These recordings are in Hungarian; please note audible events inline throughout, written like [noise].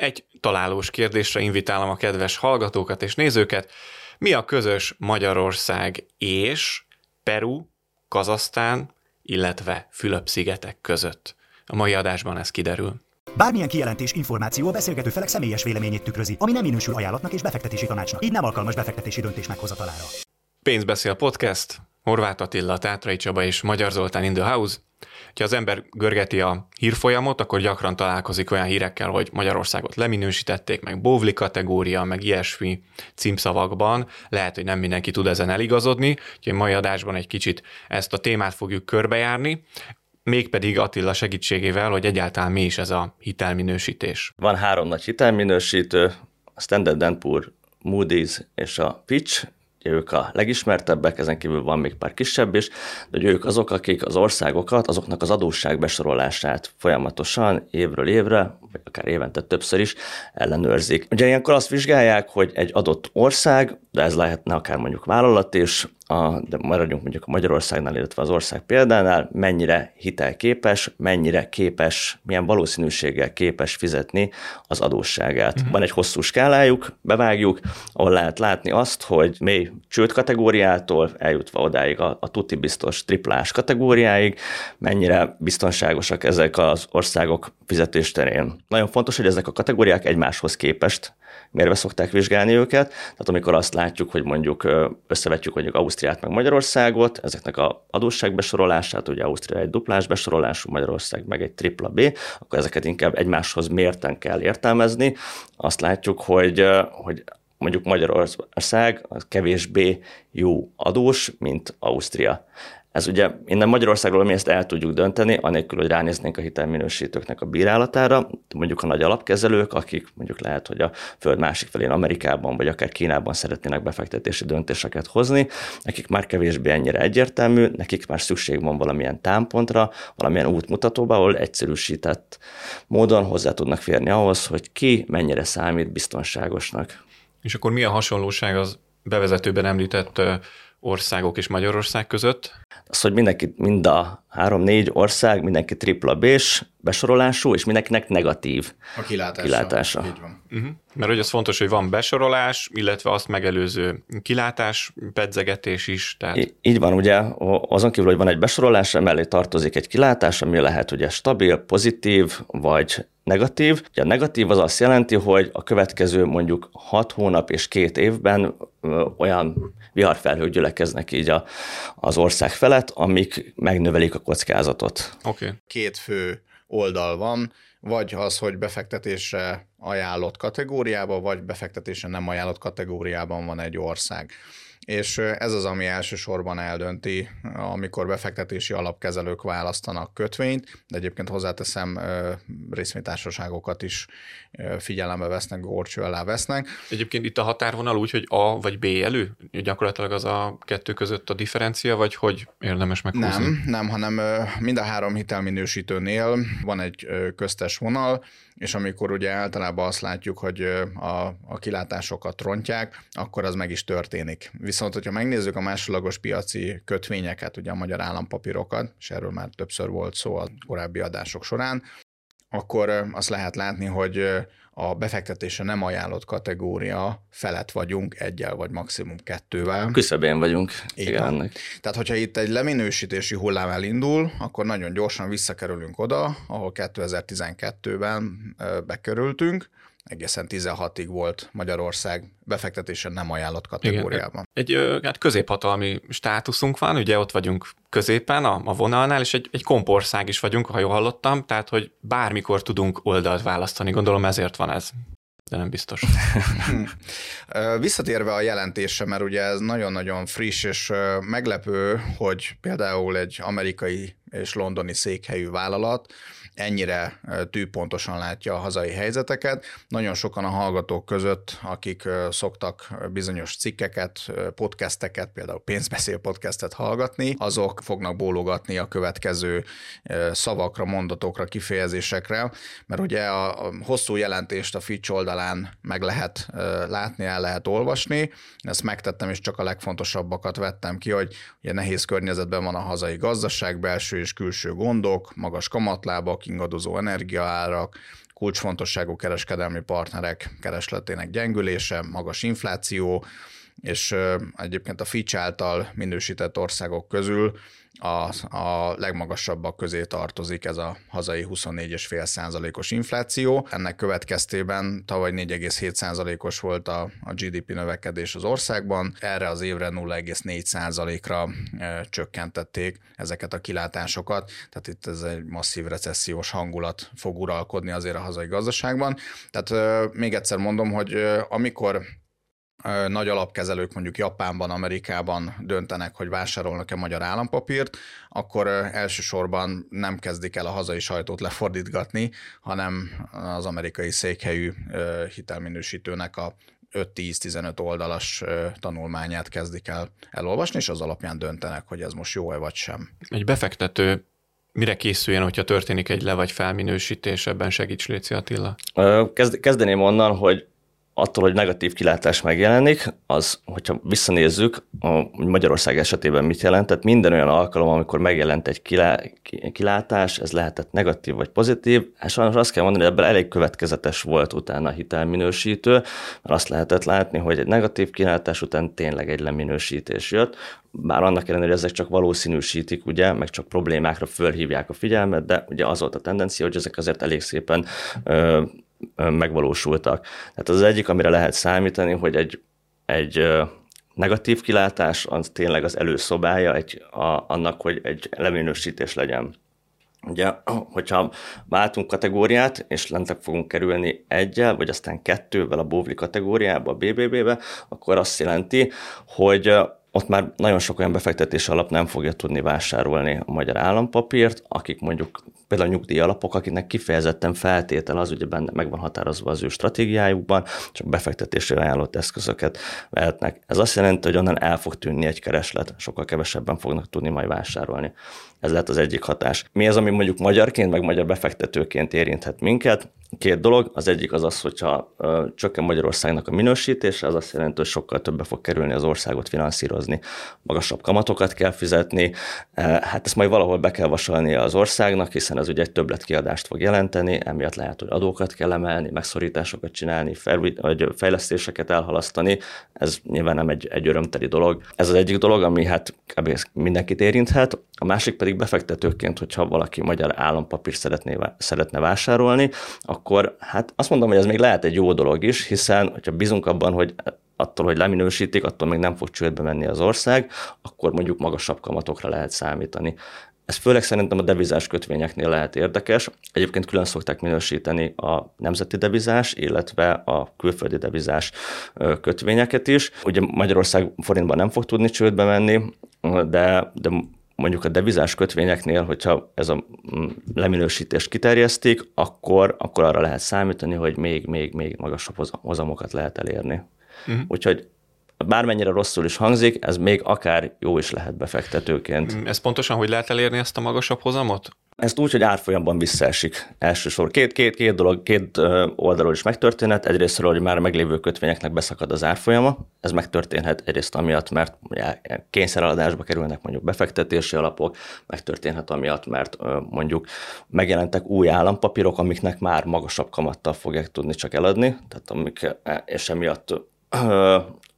Egy találós kérdésre invitálom a kedves hallgatókat és nézőket. Mi a közös Magyarország és Peru, Kazasztán, illetve Fülöp-szigetek között? A mai adásban ez kiderül. Bármilyen kijelentés, információ a beszélgető felek személyes véleményét tükrözi, ami nem minősül ajánlatnak és befektetési tanácsnak. Így nem alkalmas befektetési döntés meghozatalára. Pénzbeszél podcast, Horváth Attila, Tátrai Csaba és Magyar Zoltán in the house. Ha az ember görgeti a hírfolyamot, akkor gyakran találkozik olyan hírekkel, hogy Magyarországot leminősítették, meg bóvli kategória, meg ilyesmi címszavakban. Lehet, hogy nem mindenki tud ezen eligazodni, úgyhogy mai adásban egy kicsit ezt a témát fogjuk körbejárni mégpedig Attila segítségével, hogy egyáltalán mi is ez a hitelminősítés. Van három nagy hitelminősítő, a Standard Poor's, Moody's és a Fitch, ők a legismertebbek, ezen kívül van még pár kisebb is, de ők azok, akik az országokat, azoknak az adósság besorolását folyamatosan évről évre, vagy akár évente többször is ellenőrzik. Ugye ilyenkor azt vizsgálják, hogy egy adott ország, de ez lehetne akár mondjuk vállalat is, a, de maradjunk mondjuk a Magyarországnál, illetve az ország példánál, mennyire hitelképes, mennyire képes, milyen valószínűséggel képes fizetni az adósságát. Uh-huh. Van egy hosszú skálájuk, bevágjuk, ahol lehet látni azt, hogy mély csőd kategóriától eljutva odáig a, a tuti biztos triplás kategóriáig, mennyire biztonságosak ezek az országok fizetésterén. Nagyon fontos, hogy ezek a kategóriák egymáshoz képest mérve szokták vizsgálni őket. Tehát amikor azt látjuk, hogy mondjuk összevetjük mondjuk Ausztriát meg Magyarországot, ezeknek a adósságbesorolását, ugye Ausztria egy duplás besorolású, Magyarország meg egy tripla B, akkor ezeket inkább egymáshoz mérten kell értelmezni. Azt látjuk, hogy, hogy mondjuk Magyarország az kevésbé jó adós, mint Ausztria. Ez ugye innen Magyarországról mi ezt el tudjuk dönteni, anélkül, hogy ránéznénk a hitelminősítőknek a bírálatára, mondjuk a nagy alapkezelők, akik mondjuk lehet, hogy a föld másik felén Amerikában vagy akár Kínában szeretnének befektetési döntéseket hozni, nekik már kevésbé ennyire egyértelmű, nekik már szükség van valamilyen támpontra, valamilyen útmutatóba, ahol egyszerűsített módon hozzá tudnak férni ahhoz, hogy ki mennyire számít biztonságosnak. És akkor mi a hasonlóság az bevezetőben említett országok és Magyarország között? Az, hogy mindenki, mind a három-négy ország, mindenki tripla b besorolású, és mindenkinek negatív a kilátása. kilátása. Így van. Uh-huh. Mert hogy az fontos, hogy van besorolás, illetve azt megelőző kilátás, pedzegetés is. Tehát... Í- így van, ugye azon kívül, hogy van egy besorolás, mellé tartozik egy kilátás, ami lehet ugye stabil, pozitív, vagy negatív. Ugye a negatív az azt jelenti, hogy a következő mondjuk 6 hónap és két évben olyan viharfelhők gyülekeznek így a, az ország felett, amik megnövelik a kockázatot. Oké. Okay. Két fő oldal van, vagy az, hogy befektetésre ajánlott kategóriában, vagy befektetésre nem ajánlott kategóriában van egy ország és ez az, ami elsősorban eldönti, amikor befektetési alapkezelők választanak kötvényt, de egyébként hozzáteszem, részvénytársaságokat is figyelembe vesznek, górcső alá vesznek. Egyébként itt a határvonal úgy, hogy A vagy B elő? Gyakorlatilag az a kettő között a differencia, vagy hogy érdemes meghúzni? Nem, nem, hanem mind a három hitelminősítőnél van egy köztes vonal, és amikor ugye általában azt látjuk, hogy a, a kilátásokat rontják, akkor az meg is történik. Viszont, hogyha megnézzük a másodlagos piaci kötvényeket, ugye a magyar állampapírokat, és erről már többször volt szó a korábbi adások során, akkor azt lehet látni, hogy a befektetése nem ajánlott kategória felett vagyunk egyel vagy maximum kettővel. Küszöbén vagyunk. Igen. Tehát, hogyha itt egy leminősítési hullám elindul, akkor nagyon gyorsan visszakerülünk oda, ahol 2012-ben bekerültünk, egészen 16-ig volt Magyarország befektetése nem ajánlott kategóriában. Igen. Egy hát középhatalmi státuszunk van, ugye ott vagyunk középen a, a vonalnál, és egy, egy kompország is vagyunk, ha jól hallottam, tehát hogy bármikor tudunk oldalt választani, gondolom ezért van ez de nem biztos. [laughs] Visszatérve a jelentésre, mert ugye ez nagyon-nagyon friss és meglepő, hogy például egy amerikai és londoni székhelyű vállalat ennyire tűpontosan látja a hazai helyzeteket. Nagyon sokan a hallgatók között, akik szoktak bizonyos cikkeket, podcasteket, például pénzbeszél podcastet hallgatni, azok fognak bólogatni a következő szavakra, mondatokra, kifejezésekre, mert ugye a hosszú jelentést a Fitch oldalán meg lehet látni, el lehet olvasni. Ezt megtettem, és csak a legfontosabbakat vettem ki, hogy ugye nehéz környezetben van a hazai gazdaság, belső és külső gondok, magas kamatlábak, ingadozó energiaárak, kulcsfontosságú kereskedelmi partnerek keresletének gyengülése, magas infláció, és egyébként a Fitch által minősített országok közül a, a legmagasabbak közé tartozik ez a hazai 24,5 százalékos infláció. Ennek következtében tavaly 4,7 százalékos volt a, a GDP növekedés az országban, erre az évre 0,4 százalékra e, csökkentették ezeket a kilátásokat, tehát itt ez egy masszív recessziós hangulat fog uralkodni azért a hazai gazdaságban. Tehát e, még egyszer mondom, hogy e, amikor nagy alapkezelők mondjuk Japánban, Amerikában döntenek, hogy vásárolnak-e magyar állampapírt, akkor elsősorban nem kezdik el a hazai sajtót lefordítgatni, hanem az amerikai székhelyű hitelminősítőnek a 5-10-15 oldalas tanulmányát kezdik el elolvasni, és az alapján döntenek, hogy ez most jó-e vagy sem. Egy befektető mire készüljen, hogyha történik egy le- vagy felminősítés, ebben segíts Léci Attila? Kezd, kezdeném onnan, hogy attól, hogy negatív kilátás megjelenik, az, hogyha visszanézzük, a Magyarország esetében mit jelent, tehát minden olyan alkalom, amikor megjelent egy kilátás, ez lehetett negatív vagy pozitív, és sajnos azt kell mondani, hogy ebben elég következetes volt utána a hitelminősítő, mert azt lehetett látni, hogy egy negatív kilátás után tényleg egy leminősítés jött, bár annak ellenére, hogy ezek csak valószínűsítik, ugye, meg csak problémákra fölhívják a figyelmet, de ugye az volt a tendencia, hogy ezek azért elég szépen ö, megvalósultak. Tehát az egyik, amire lehet számítani, hogy egy, egy negatív kilátás az tényleg az előszobája egy, a, annak, hogy egy leminősítés legyen. Ugye, hogyha váltunk kategóriát, és lentebb fogunk kerülni egyel, vagy aztán kettővel a bóvli kategóriába, a BBB-be, akkor azt jelenti, hogy ott már nagyon sok olyan befektetés alap nem fogja tudni vásárolni a magyar állampapírt, akik mondjuk például a nyugdíjalapok, akiknek kifejezetten feltétel az, ugye benne meg van határozva az ő stratégiájukban, csak befektetésre ajánlott eszközöket vehetnek. Ez azt jelenti, hogy onnan el fog tűnni egy kereslet, sokkal kevesebben fognak tudni majd vásárolni. Ez lehet az egyik hatás. Mi az, ami mondjuk magyarként, meg magyar befektetőként érinthet minket? Két dolog. Az egyik az az, hogyha csökken Magyarországnak a minősítése, az azt jelenti, hogy sokkal többe fog kerülni az országot finanszírozni. Magasabb kamatokat kell fizetni, hát ezt majd valahol be kell vasalni az országnak, hiszen ez ugye egy többletkiadást fog jelenteni, emiatt lehet, hogy adókat kell emelni, megszorításokat csinálni, fejlesztéseket elhalasztani. Ez nyilván nem egy, egy örömteli dolog. Ez az egyik dolog, ami hát mindenkit érinthet. A másik pedig befektetőként, hogyha valaki magyar állampapír szeretné, szeretne vásárolni, akkor hát azt mondom, hogy ez még lehet egy jó dolog is, hiszen hogyha bízunk abban, hogy attól, hogy leminősítik, attól még nem fog csődbe menni az ország, akkor mondjuk magasabb kamatokra lehet számítani. Ez főleg szerintem a devizás kötvényeknél lehet érdekes. Egyébként külön szokták minősíteni a nemzeti devizás, illetve a külföldi devizás kötvényeket is. Ugye Magyarország forintban nem fog tudni csődbe menni, de, de mondjuk a devizás kötvényeknél, hogyha ez a mm, leminősítést kiterjesztik, akkor, akkor arra lehet számítani, hogy még, még, még magasabb hozamokat lehet elérni. Uh-huh. Úgyhogy bármennyire rosszul is hangzik, ez még akár jó is lehet befektetőként. Ez pontosan hogy lehet elérni ezt a magasabb hozamot? Ezt úgy, hogy árfolyamban visszaesik elsősor. Két, két, két dolog, két oldalról is megtörténhet. Egyrészt, hogy már meglévő kötvényeknek beszakad az árfolyama. Ez megtörténhet egyrészt amiatt, mert kényszereladásba kerülnek mondjuk befektetési alapok, megtörténhet amiatt, mert mondjuk megjelentek új állampapírok, amiknek már magasabb kamattal fogják tudni csak eladni, tehát amik, és emiatt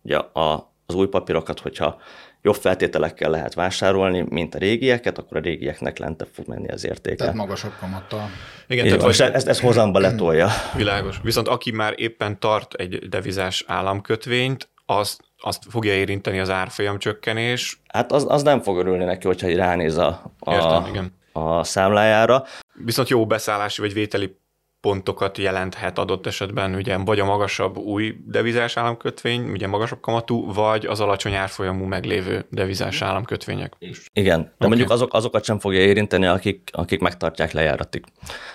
ugye a, az új papírokat, hogyha jobb feltételekkel lehet vásárolni, mint a régieket, akkor a régieknek lentebb fog menni az értéke. Tehát magasabb kamattal. Igen, tehát vagy... ezt, ezt hozamba letolja. [clears throat] Világos. Viszont aki már éppen tart egy devizás államkötvényt, az azt fogja érinteni az árfolyam csökkenés. Hát az, az nem fog örülni neki, hogyha ránéz a, a, Értem, igen. a számlájára. Viszont jó beszállási vagy vételi pontokat jelenthet adott esetben, ugye vagy a magasabb új devizás államkötvény, ugye magasabb kamatú, vagy az alacsony árfolyamú meglévő devizás államkötvények. Igen, de okay. mondjuk azok, azokat sem fogja érinteni, akik, akik megtartják lejáratig.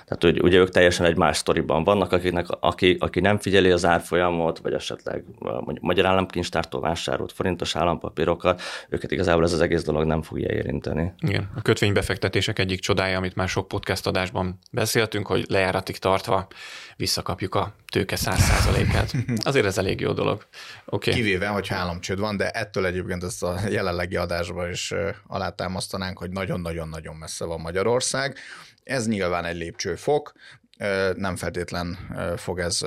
Tehát ugye, ugye ők teljesen egy más sztoriban vannak, akiknek, aki, aki nem figyeli az árfolyamot, vagy esetleg mondjuk magyar államkincstártól vásárolt forintos állampapírokat, őket igazából ez az egész dolog nem fogja érinteni. Igen, a kötvénybefektetések egyik csodája, amit már sok podcast adásban beszéltünk, hogy lejáratig tart tartva visszakapjuk a tőke száz százalékát. Azért ez elég jó dolog. Okay. Kivéve, hogy államcsőd van, de ettől egyébként ezt a jelenlegi adásban is alátámasztanánk, hogy nagyon-nagyon-nagyon messze van Magyarország. Ez nyilván egy lépcsőfok, nem feltétlen fog ez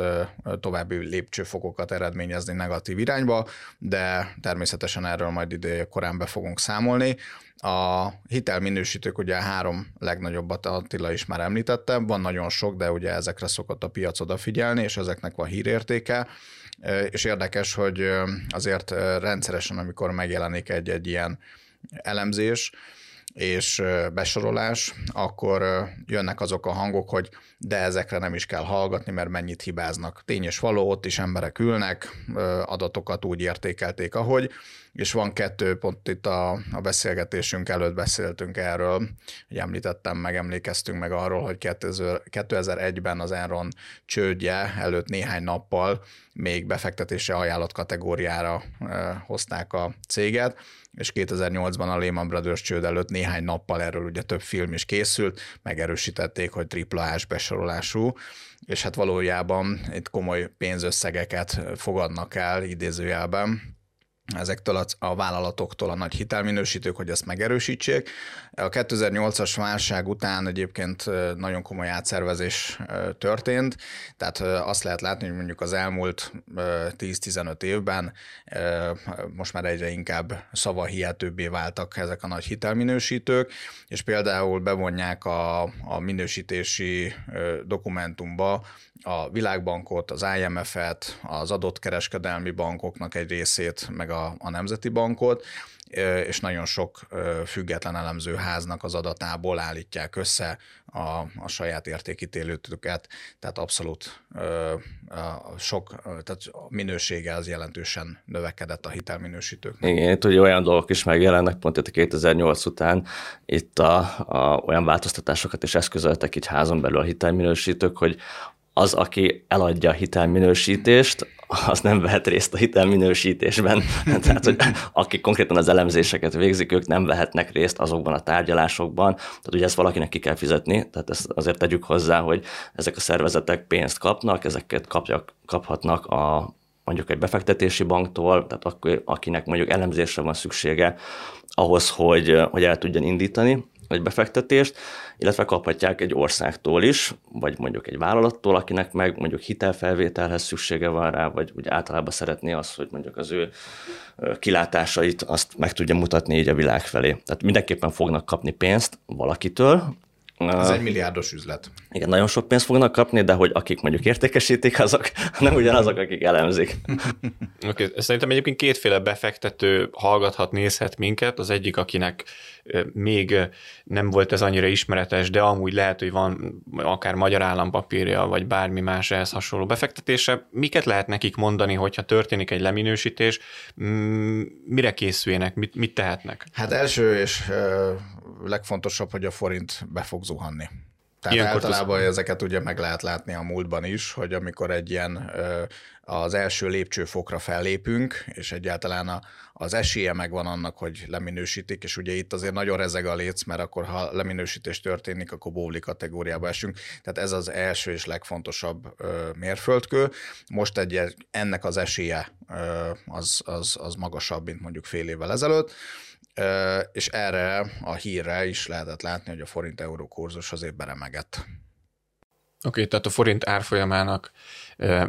további lépcsőfokokat eredményezni negatív irányba, de természetesen erről majd ide korán be fogunk számolni. A hitelminősítők ugye három legnagyobbat Attila is már említette, van nagyon sok, de ugye ezekre szokott a piac odafigyelni, és ezeknek van hírértéke, és érdekes, hogy azért rendszeresen, amikor megjelenik egy-egy ilyen elemzés, és besorolás, akkor jönnek azok a hangok, hogy de ezekre nem is kell hallgatni, mert mennyit hibáznak. Tényes való, ott is emberek ülnek, adatokat úgy értékelték, ahogy, és van kettő pont itt a, a beszélgetésünk előtt beszéltünk erről, hogy említettem, meg emlékeztünk meg arról, hogy 2001-ben az Enron csődje előtt néhány nappal még befektetése ajánlott kategóriára hozták a céget, és 2008-ban a Lehman Brothers csőd előtt néhány nappal erről ugye több film is készült, megerősítették, hogy triplás besorolású, és hát valójában itt komoly pénzösszegeket fogadnak el idézőjelben, ezektől a, a vállalatoktól a nagy hitelminősítők, hogy ezt megerősítsék. A 2008-as válság után egyébként nagyon komoly átszervezés történt, tehát azt lehet látni, hogy mondjuk az elmúlt 10-15 évben most már egyre inkább szavahihetőbbé váltak ezek a nagy hitelminősítők, és például bevonják a, a minősítési dokumentumba a Világbankot, az IMF-et, az adott kereskedelmi bankoknak egy részét, meg a, a Nemzeti Bankot, és nagyon sok független elemző háznak az adatából állítják össze a, a saját értékítélőtüket, tehát abszolút sok, tehát a minősége az jelentősen növekedett a hitelminősítők. Igen, itt ugye olyan dolgok is megjelennek, pont itt a 2008 után itt a, a, olyan változtatásokat is eszközöltek így házon belül a hitelminősítők, hogy az, aki eladja a hitelminősítést, az nem vehet részt a hitelminősítésben. [laughs] Tehát, hogy akik konkrétan az elemzéseket végzik, ők nem vehetnek részt azokban a tárgyalásokban. Tehát ugye ezt valakinek ki kell fizetni, tehát ezt azért tegyük hozzá, hogy ezek a szervezetek pénzt kapnak, ezeket kapjak, kaphatnak a mondjuk egy befektetési banktól, tehát akinek mondjuk elemzésre van szüksége ahhoz, hogy, hogy el tudjon indítani egy befektetést, illetve kaphatják egy országtól is, vagy mondjuk egy vállalattól, akinek meg mondjuk hitelfelvételhez szüksége van rá, vagy úgy általában szeretné azt, hogy mondjuk az ő kilátásait azt meg tudja mutatni így a világ felé. Tehát mindenképpen fognak kapni pénzt valakitől, ez egy milliárdos üzlet. Igen, nagyon sok pénzt fognak kapni, de hogy akik mondjuk értékesítik, azok [laughs] nem ugyanazok, akik elemzik. [laughs] Oké, okay. szerintem egyébként kétféle befektető hallgathat, nézhet minket. Az egyik, akinek még nem volt ez annyira ismeretes, de amúgy lehet, hogy van akár magyar állampapírja, vagy bármi más ehhez hasonló befektetése. Miket lehet nekik mondani, hogyha történik egy leminősítés, mire készüljenek, mit, mit tehetnek? Hát első és legfontosabb, hogy a forint be fog zuhanni. Tehát Ilyenkor általában tusz... ezeket ugye meg lehet látni a múltban is, hogy amikor egy ilyen az első lépcsőfokra fellépünk, és egyáltalán a, az esélye megvan annak, hogy leminősítik, és ugye itt azért nagyon rezeg a léc, mert akkor ha leminősítés történik, akkor bóvli kategóriába esünk. Tehát ez az első és legfontosabb ö, mérföldkő. Most egy, ennek az esélye ö, az, az, az magasabb, mint mondjuk fél évvel ezelőtt és erre a hírre is lehetett látni, hogy a forint-euró kurzus azért beremegett. Oké, okay, tehát a forint árfolyamának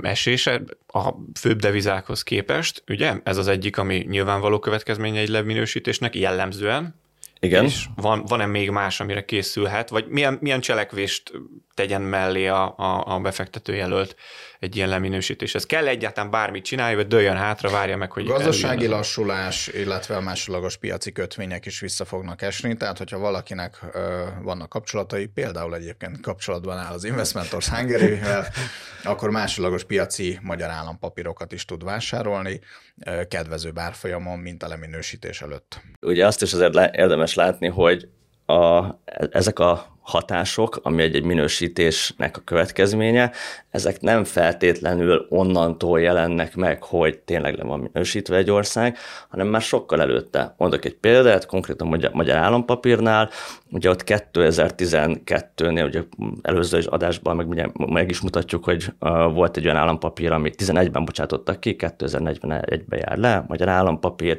esése a főbb devizákhoz képest, ugye? Ez az egyik, ami nyilvánvaló következménye egy leminősítésnek jellemzően, igen. És van, van-e még más, amire készülhet, vagy milyen, milyen cselekvést tegyen mellé a, a, a befektető jelölt egy ilyen leminősítéshez? Kell egyáltalán bármit csinálja, vagy dőljön hátra, várja meg, hogy... Gazdasági lassulás, illetve a másodlagos piaci kötvények is vissza fognak esni, tehát hogyha valakinek ö, vannak kapcsolatai, például egyébként kapcsolatban áll az Investmentors hungary [laughs] akkor másodlagos piaci magyar állampapírokat is tud vásárolni, ö, kedvező bárfolyamon, mint a leminősítés előtt. Ugye azt is azért érdemes látni, hogy a, ezek a hatások, ami egy, egy minősítésnek a következménye, ezek nem feltétlenül onnantól jelennek meg, hogy tényleg le van minősítve egy ország, hanem már sokkal előtte. Mondok egy példát, konkrétan magyar, magyar állampapírnál, ugye ott 2012-nél, ugye előző adásban meg, ugye, meg is mutatjuk, hogy uh, volt egy olyan állampapír, amit 11-ben bocsátottak ki, 2041-ben jár le, magyar állampapír,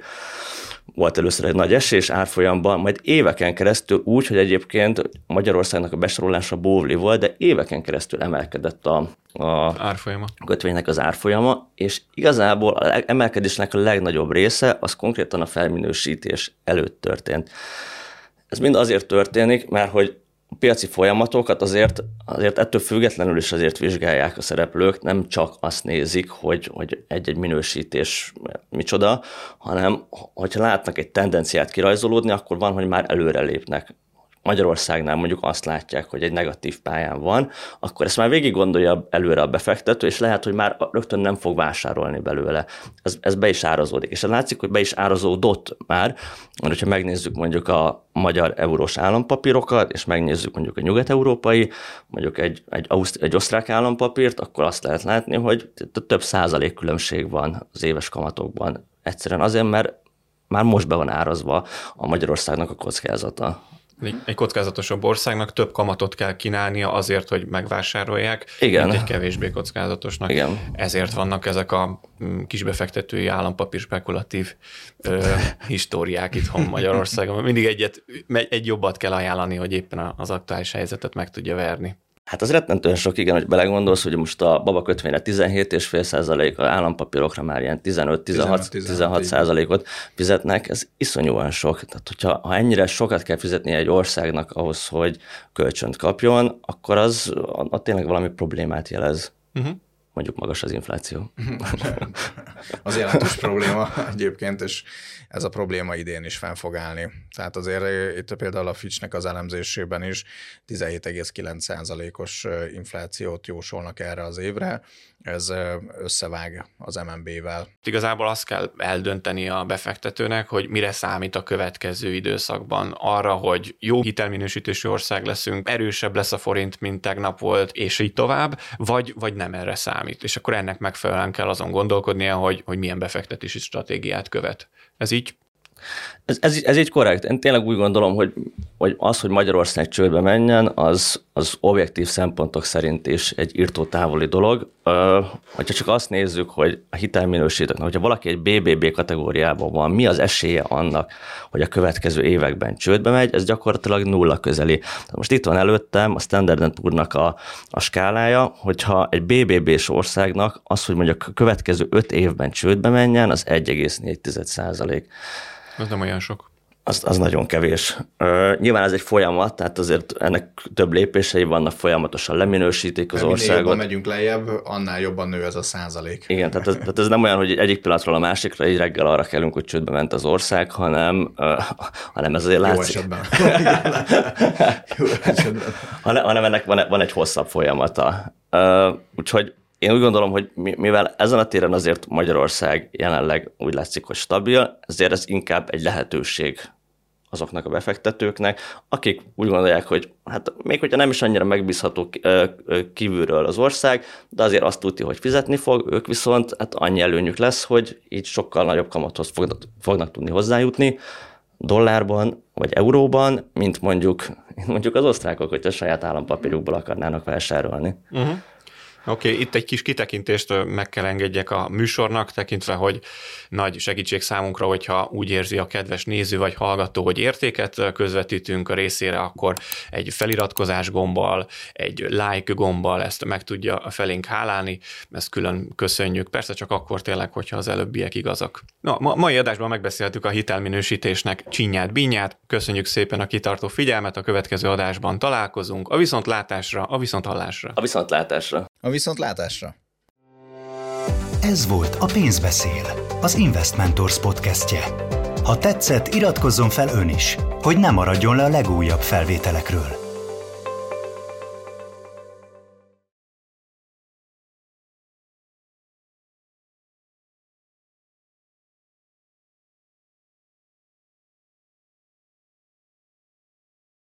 volt először egy nagy esés árfolyamban, majd éveken keresztül úgy, hogy egyébként Magyarországnak a besorolása bóvli volt, de éveken keresztül emelkedett a, a árfolyama. kötvénynek az árfolyama, és igazából a emelkedésnek a legnagyobb része az konkrétan a felminősítés előtt történt. Ez mind azért történik, mert hogy piaci folyamatokat azért, azért ettől függetlenül is azért vizsgálják a szereplők, nem csak azt nézik, hogy, hogy egy-egy minősítés micsoda, hanem hogyha látnak egy tendenciát kirajzolódni, akkor van, hogy már előre lépnek Magyarországnál mondjuk azt látják, hogy egy negatív pályán van, akkor ezt már végig gondolja előre a befektető, és lehet, hogy már rögtön nem fog vásárolni belőle. Ez, ez be is árazódik. És látszik, hogy be is árazódott már, mert hogyha megnézzük mondjuk a magyar eurós állampapírokat, és megnézzük mondjuk a nyugat-európai, mondjuk egy, egy, Auszt- egy osztrák állampapírt, akkor azt lehet látni, hogy több százalék különbség van az éves kamatokban. Egyszerűen azért, mert már most be van árazva a Magyarországnak a kockázata egy kockázatosabb országnak több kamatot kell kínálnia azért, hogy megvásárolják, Igen. mint egy kevésbé kockázatosnak. Igen. Ezért vannak ezek a mm, kisbefektetői állampapír spekulatív ö, [laughs] históriák itthon Magyarországon. Mindig egyet, egy jobbat kell ajánlani, hogy éppen az aktuális helyzetet meg tudja verni. Hát az rettentően sok, igen, hogy belegondolsz, hogy most a baba kötvényre 17,5 százalék, a állampapírokra már ilyen 15-16 százalékot fizetnek, ez iszonyúan sok. Tehát, hogyha ha ennyire sokat kell fizetni egy országnak ahhoz, hogy kölcsönt kapjon, akkor az a, a tényleg valami problémát jelez. Uh-huh mondjuk magas az infláció. [laughs] az jelentős probléma egyébként, és ez a probléma idén is fenn fog állni. Tehát azért itt például a Fitchnek az elemzésében is 17,9%-os inflációt jósolnak erre az évre, ez összevág az MNB-vel. Igazából azt kell eldönteni a befektetőnek, hogy mire számít a következő időszakban. Arra, hogy jó hitelminősítésű ország leszünk, erősebb lesz a forint, mint tegnap volt, és így tovább, vagy, vagy nem erre számít. És akkor ennek megfelelően kell azon gondolkodnia, hogy, hogy milyen befektetési stratégiát követ. Ez így ez, ez, ez így korrekt. Én tényleg úgy gondolom, hogy, hogy az, hogy Magyarország csődbe menjen, az, az objektív szempontok szerint is egy írtó távoli dolog. Ö, hogyha csak azt nézzük, hogy a hitelminősítőknek, hogyha valaki egy BBB kategóriában van, mi az esélye annak, hogy a következő években csődbe megy, ez gyakorlatilag nulla közeli. Most itt van előttem a Standard Poor's-nak a, a skálája, hogyha egy BBB-s országnak az, hogy mondjuk a következő öt évben csődbe menjen, az 1,4 százalék. Az nem olyan sok. Az, az nagyon kevés. Uh, nyilván ez egy folyamat, tehát azért ennek több lépései vannak, folyamatosan leminősítik az Minél országot. Minél megyünk lejjebb, annál jobban nő ez a százalék. Igen, tehát ez, tehát ez nem olyan, hogy egyik pillanatról a másikra egy reggel arra kellünk, hogy csődbe ment az ország, hanem, uh, hanem ez azért Jó látszik. Esetben. [laughs] Jó esetben. hanem, hanem ennek van, van egy hosszabb folyamata. Uh, úgyhogy én úgy gondolom, hogy mivel ezen a téren azért Magyarország jelenleg úgy látszik, hogy stabil, ezért ez inkább egy lehetőség azoknak a befektetőknek, akik úgy gondolják, hogy hát még hogyha nem is annyira megbízható kívülről az ország, de azért azt tudja, hogy fizetni fog, ők viszont hát annyi előnyük lesz, hogy így sokkal nagyobb kamathoz fognak, fognak tudni hozzájutni, dollárban vagy euróban, mint mondjuk, mondjuk az osztrákok, hogy a saját állampapírjukból akarnának vásárolni. Uh-huh. Oké, okay, itt egy kis kitekintést meg kell engedjek a műsornak, tekintve, hogy nagy segítség számunkra, hogyha úgy érzi a kedves néző vagy hallgató, hogy értéket közvetítünk a részére, akkor egy feliratkozás gombbal, egy like gombbal ezt meg tudja felénk hálálni, ezt külön köszönjük. Persze csak akkor tényleg, hogyha az előbbiek igazak. Na, ma, mai adásban megbeszéltük a hitelminősítésnek csinyát, binyát. Köszönjük szépen a kitartó figyelmet, a következő adásban találkozunk. A viszontlátásra, a viszonthallásra. A viszontlátásra. A viszontlátásra. Ez volt a Pénzbeszél, az Investmentors podcastje. Ha tetszett, iratkozzon fel ön is, hogy ne maradjon le a legújabb felvételekről.